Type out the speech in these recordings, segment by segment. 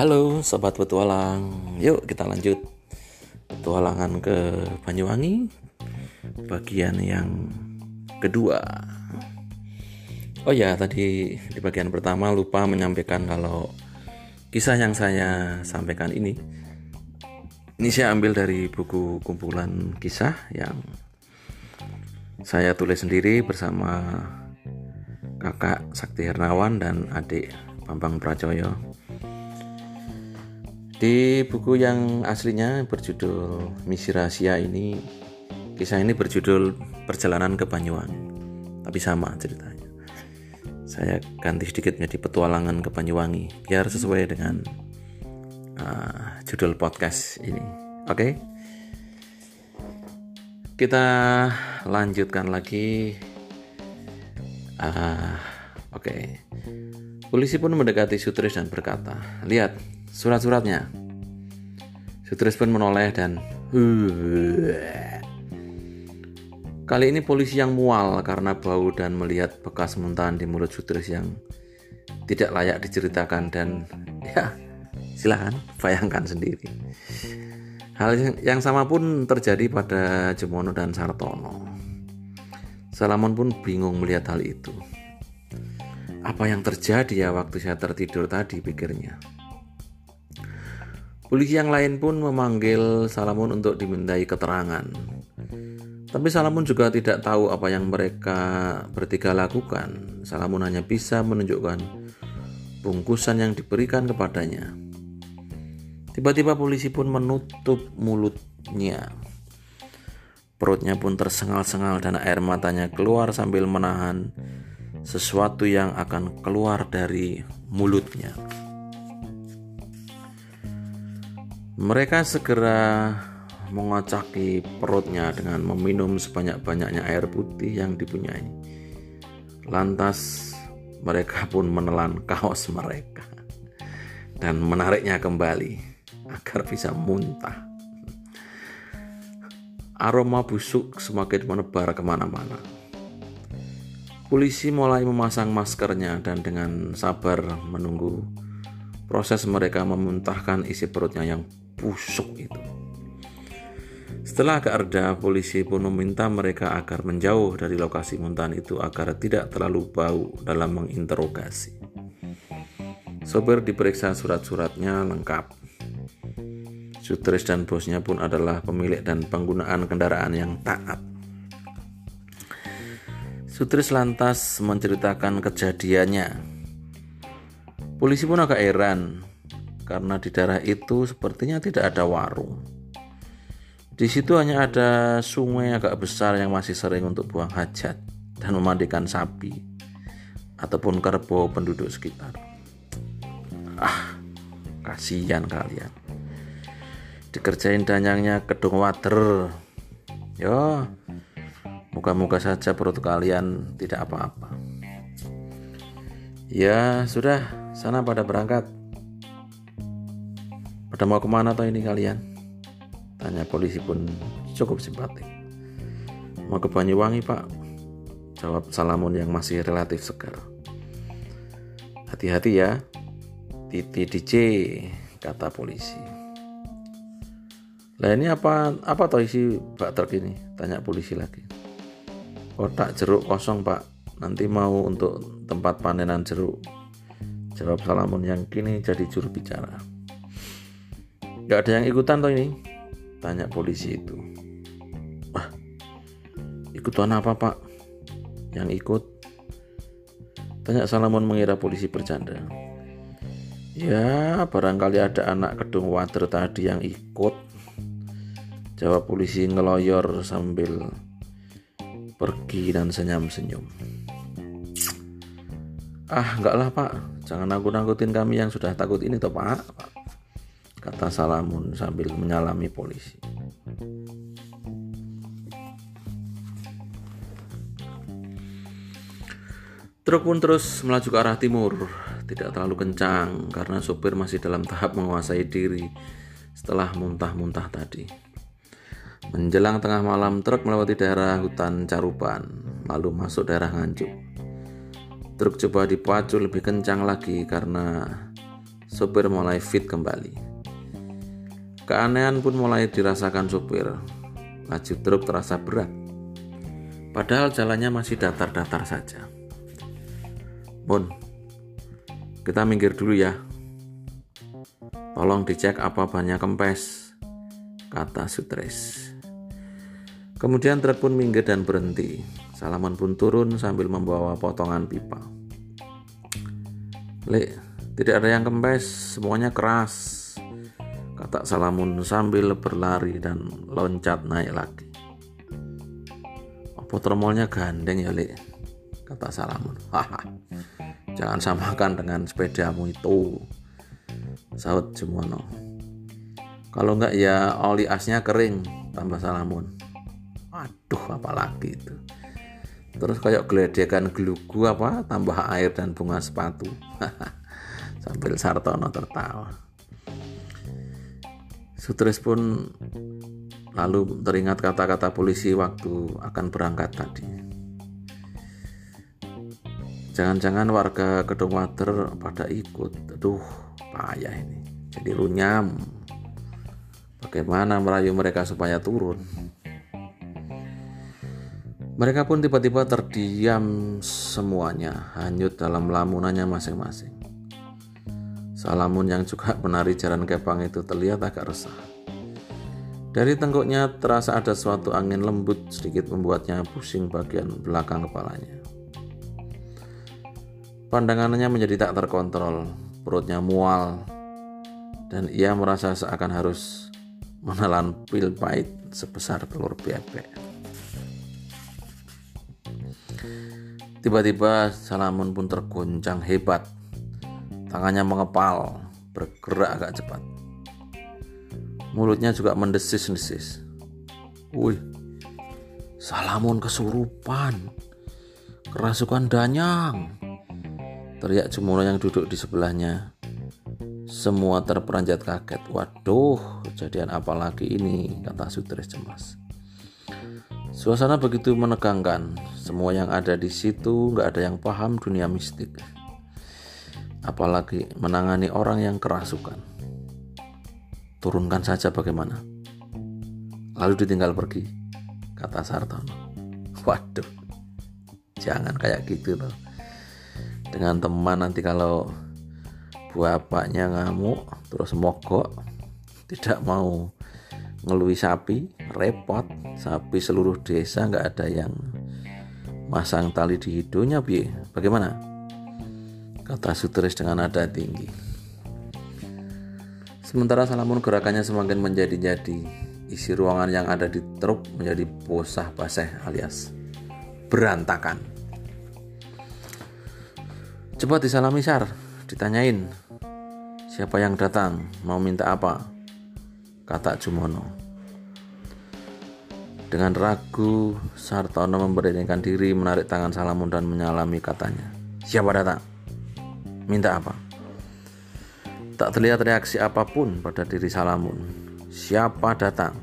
Halo sobat petualang, yuk kita lanjut petualangan ke Banyuwangi bagian yang kedua. Oh ya, tadi di bagian pertama lupa menyampaikan kalau kisah yang saya sampaikan ini ini saya ambil dari buku kumpulan kisah yang saya tulis sendiri bersama kakak Sakti Hernawan dan adik Bambang Pracoyo. Di buku yang aslinya berjudul Misi Rahasia ini, kisah ini berjudul Perjalanan ke Banyuwangi. Tapi sama ceritanya. Saya ganti sedikit menjadi petualangan ke Banyuwangi biar sesuai dengan uh, judul podcast ini. Oke. Okay? Kita lanjutkan lagi. Uh, Oke. Okay. Polisi pun mendekati Sutris dan berkata, "Lihat, surat-suratnya." Sutris pun menoleh dan Kali ini polisi yang mual karena bau dan melihat bekas muntahan di mulut Sutris yang tidak layak diceritakan dan ya silahkan bayangkan sendiri. Hal yang sama pun terjadi pada Jemono dan Sartono. Salamon pun bingung melihat hal itu. Apa yang terjadi ya waktu saya tertidur tadi pikirnya. Polisi yang lain pun memanggil Salamon untuk dimintai keterangan. Tapi Salamon juga tidak tahu apa yang mereka bertiga lakukan. Salamon hanya bisa menunjukkan bungkusan yang diberikan kepadanya. Tiba-tiba polisi pun menutup mulutnya. Perutnya pun tersengal-sengal dan air matanya keluar sambil menahan sesuatu yang akan keluar dari mulutnya. Mereka segera mengocaki perutnya dengan meminum sebanyak-banyaknya air putih yang dipunyai. Lantas mereka pun menelan kaos mereka dan menariknya kembali agar bisa muntah. Aroma busuk semakin menebar ke mana-mana. Polisi mulai memasang maskernya dan dengan sabar menunggu proses mereka memuntahkan isi perutnya yang busuk itu. Setelah agak reda, polisi pun meminta mereka agar menjauh dari lokasi muntahan itu agar tidak terlalu bau dalam menginterogasi. Sopir diperiksa surat-suratnya lengkap. Sutris dan bosnya pun adalah pemilik dan penggunaan kendaraan yang taat. Sutris lantas menceritakan kejadiannya. Polisi pun agak heran karena di daerah itu sepertinya tidak ada warung. Di situ hanya ada sungai agak besar yang masih sering untuk buang hajat dan memandikan sapi ataupun kerbau penduduk sekitar. Ah, kasihan kalian. Dikerjain danyangnya kedung water. Yo, Moga-moga saja perut kalian tidak apa-apa. Ya sudah, sana pada berangkat. Pada mau ke mana toh ini kalian? Tanya polisi pun cukup simpatik. Mau ke Banyuwangi pak? Jawab Salamun yang masih relatif segar. Hati-hati ya, Titi DJ, kata polisi. Lah ini apa apa toh isi bak truk ini? Tanya polisi lagi. Kotak jeruk kosong pak Nanti mau untuk tempat panenan jeruk Jawab Salamun yang kini jadi juru bicara Gak ada yang ikutan toh ini? Tanya polisi itu Wah Ikutan apa pak? Yang ikut Tanya Salamun mengira polisi bercanda Ya barangkali ada anak kedung water tadi yang ikut Jawab polisi ngeloyor sambil pergi dan senyum-senyum. Ah, enggak lah pak, jangan nakut-nakutin kami yang sudah takut ini toh pak, kata Salamun sambil menyalami polisi. Truk pun terus melaju ke arah timur, tidak terlalu kencang karena sopir masih dalam tahap menguasai diri setelah muntah-muntah tadi. Menjelang tengah malam, truk melewati daerah hutan Caruban, lalu masuk daerah Nganjuk. Truk coba dipacu lebih kencang lagi karena sopir mulai fit kembali. Keanehan pun mulai dirasakan sopir. Laju truk terasa berat. Padahal jalannya masih datar-datar saja. Mun, kita minggir dulu ya. Tolong dicek apa banyak kempes, kata Sutres. Kemudian truk pun minggir dan berhenti. Salaman pun turun sambil membawa potongan pipa. Lek, tidak ada yang kempes, semuanya keras, kata Salamun sambil berlari dan loncat naik lagi. Apa tromolnya gandeng ya, Lek? Kata Salamun. Haha, jangan samakan dengan sepedamu itu. Saud Jumono. Kalau enggak ya oli asnya kering, tambah Salamun. Aduh, apalagi itu. Terus kayak geledekan gelugu apa, tambah air dan bunga sepatu. Sambil Sartono tertawa. Sutris pun lalu teringat kata-kata polisi waktu akan berangkat tadi. Jangan-jangan warga Kedung Water pada ikut. Aduh, payah ini. Jadi runyam. Bagaimana merayu mereka supaya turun? Mereka pun tiba-tiba terdiam semuanya, hanyut dalam lamunannya masing-masing. Salamun yang juga menari jalan kepang itu terlihat agak resah. Dari tengkuknya terasa ada suatu angin lembut sedikit membuatnya pusing bagian belakang kepalanya. Pandangannya menjadi tak terkontrol, perutnya mual, dan ia merasa seakan harus menelan pil pahit sebesar telur bebek. Tiba-tiba Salamun pun terguncang hebat. Tangannya mengepal, bergerak agak cepat. Mulutnya juga mendesis-desis. Wih, Salamun kesurupan. Kerasukan danyang teriak Jumono yang duduk di sebelahnya. Semua terperanjat kaget. Waduh, kejadian apa lagi ini? Kata Sutris cemas. Suasana begitu menegangkan. Semua yang ada di situ nggak ada yang paham dunia mistik. Apalagi menangani orang yang kerasukan. Turunkan saja bagaimana. Lalu ditinggal pergi, kata Sartono. Waduh, jangan kayak gitu loh dengan teman nanti kalau bapaknya ngamuk terus mogok tidak mau ngelui sapi repot sapi seluruh desa nggak ada yang masang tali di hidungnya bi bagaimana kata Sutris dengan nada tinggi sementara Salamun gerakannya semakin menjadi-jadi isi ruangan yang ada di truk menjadi bosah basah alias berantakan Coba disalami Sar, ditanyain siapa yang datang, mau minta apa? Kata Jumono. Dengan ragu, Sartono memberanikan diri menarik tangan Salamun dan menyalami katanya. Siapa datang? Minta apa? Tak terlihat reaksi apa pun pada diri Salamun. Siapa datang?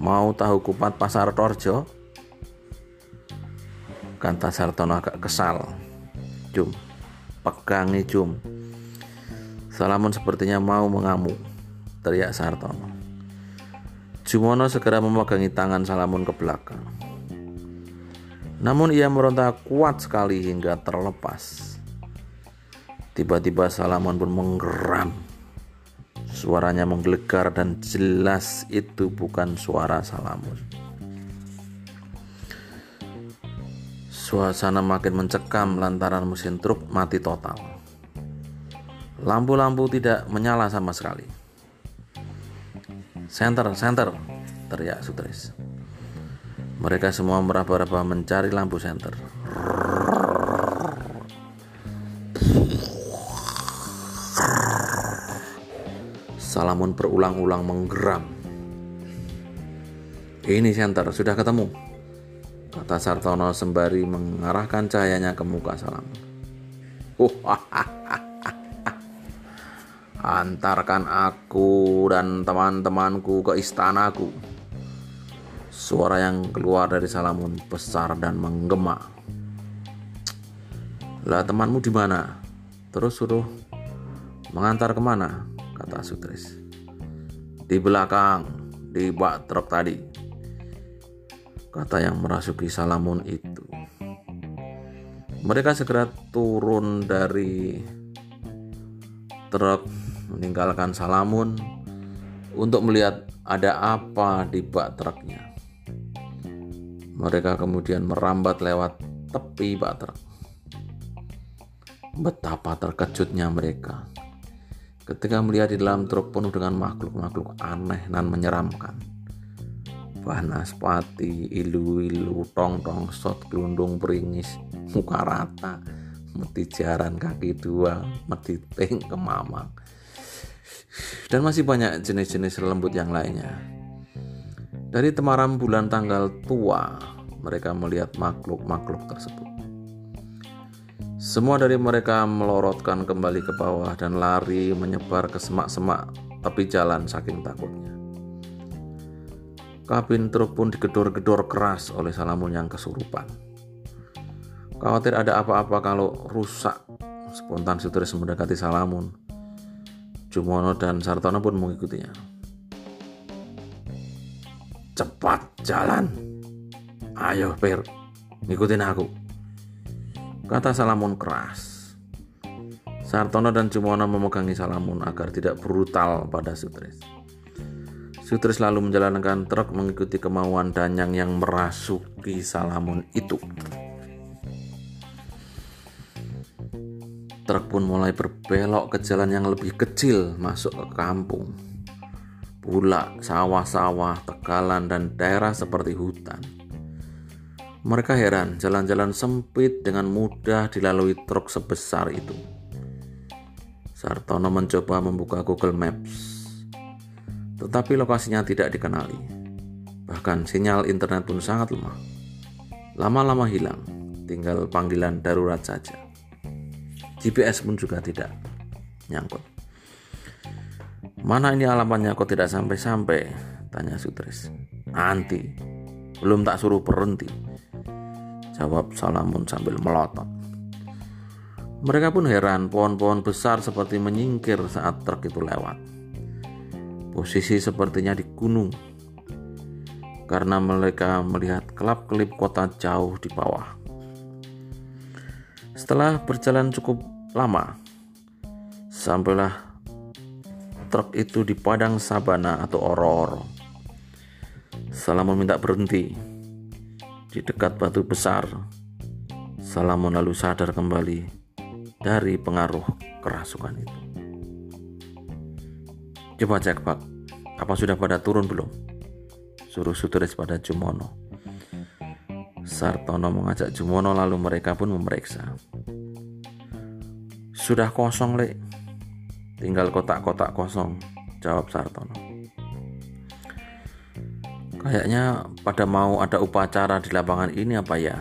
Mau tahu kupat pasar Torjo? Kata Sartono agak kesal Cum. Pegangi Cum. Salamun sepertinya mau mengamuk. Teriak Sartono. Jumono segera memegangi tangan Salamun ke belakang. Namun ia meronta kuat sekali hingga terlepas. Tiba-tiba Salamun pun menggeram. Suaranya menggelegar dan jelas itu bukan suara Salamun. Suasana makin mencekam lantaran mesin truk mati total. Lampu-lampu tidak menyala sama sekali. Center, center, teriak Sutris. Mereka semua meraba-raba mencari lampu senter. Salamun berulang-ulang menggeram. Ini center, sudah ketemu kata Sartono sembari mengarahkan cahayanya ke muka Salam. Antarkan aku dan teman-temanku ke istanaku. Suara yang keluar dari Salamun besar dan menggema. Lah temanmu di mana? Terus suruh Mengantar ke mana? Kata Sutris. Di belakang, di bak truk tadi. Kata yang merasuki Salamun itu. Mereka segera turun dari truk meninggalkan Salamun untuk melihat ada apa di bak truknya. Mereka kemudian merambat lewat tepi bak truk. Betapa terkejutnya mereka ketika melihat di dalam truk penuh dengan makhluk-makhluk aneh dan menyeramkan. Pati, ilu-ilu, tong-tong, sot, gelundung, peringis, muka rata, meti jaran kaki dua, meti ting kemamang. Dan masih banyak jenis-jenis lembut yang lainnya. Dari temaram bulan tanggal tua, mereka melihat makhluk-makhluk tersebut. Semua dari mereka melorotkan kembali ke bawah dan lari menyebar ke semak-semak tepi jalan saking takutnya. Kabin truk pun digedor-gedor keras oleh Salamun yang kesurupan. Khawatir ada apa-apa kalau rusak, spontan Sutris mendekati Salamun. Jumono dan Sartono pun mengikutinya. Cepat jalan. Ayo, Per. Ngikutin aku kata Salamun keras. Sartono dan Jumono memegangi Salamun agar tidak brutal pada Sutris. Sutris lalu menjalankan truk mengikuti kemauan Danyang yang merasuki Salamun itu. Truk pun mulai berbelok ke jalan yang lebih kecil masuk ke kampung. Bulak, sawah-sawah, tegalan, dan daerah seperti hutan. Mereka heran jalan-jalan sempit dengan mudah dilalui truk sebesar itu. Sartono mencoba membuka Google Maps, tetapi lokasinya tidak dikenali. Bahkan sinyal internet pun sangat lemah. Lama-lama hilang, tinggal panggilan darurat saja. GPS pun juga tidak nyangkut. Mana ini alamatnya kok tidak sampai-sampai? Tanya Sutris. Nanti, belum tak suruh berhenti. Jawab Salamun sambil melotot. Mereka pun heran pohon-pohon besar seperti menyingkir saat truk itu lewat. Posisi sepertinya di gunung. Karena mereka melihat kelap-kelip kota jauh di bawah. Setelah berjalan cukup lama, sampailah truk itu di padang sabana atau oro-oro. Salamun minta berhenti di dekat batu besar. Salamun lalu sadar kembali dari pengaruh kerasukan itu. Coba cek pak, apa sudah pada turun belum? Suruh Sutris pada Jumono. Sartono mengajak Jumono lalu mereka pun memeriksa. Sudah kosong, Lek. Tinggal kotak-kotak kosong, jawab Sartono. Kayaknya pada mau ada upacara di lapangan ini apa ya?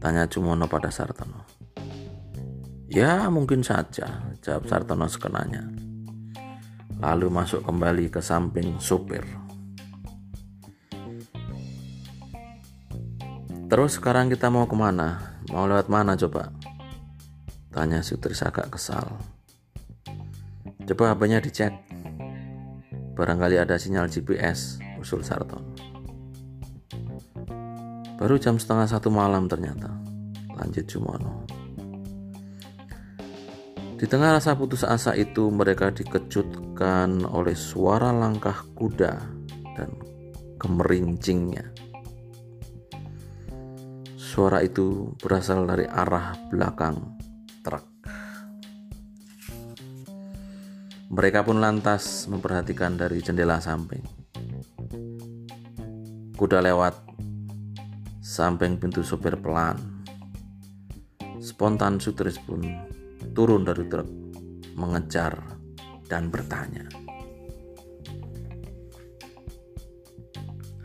Tanya Cumono pada Sartono. Ya mungkin saja, jawab Sartono sekenanya. Lalu masuk kembali ke samping supir. Terus sekarang kita mau ke mana? Mau lewat mana coba? Tanya Sutris agak kesal. Coba HP-nya dicek. Barangkali ada sinyal GPS usul. Baru jam setengah satu malam ternyata, lanjut Jumono. Di tengah rasa putus asa itu mereka dikejutkan oleh suara langkah kuda dan kemerincingnya. Suara itu berasal dari arah belakang truk. Mereka pun lantas memperhatikan dari jendela samping. Kuda lewat samping pintu sopir pelan. Spontan Sutris pun turun dari truk, mengejar dan bertanya.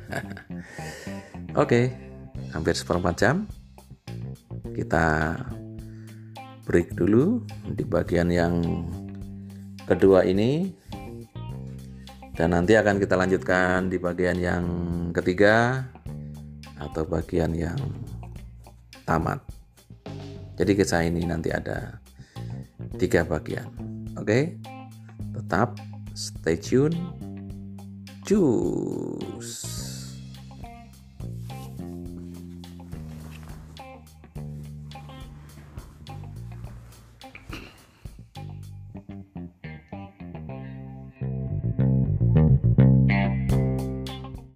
Oke, hampir seperempat jam. Kita break dulu di bagian yang kedua ini dan nanti akan kita lanjutkan di bagian yang ketiga atau bagian yang tamat. Jadi kisah ini nanti ada tiga bagian. Oke, tetap stay tune. Cus.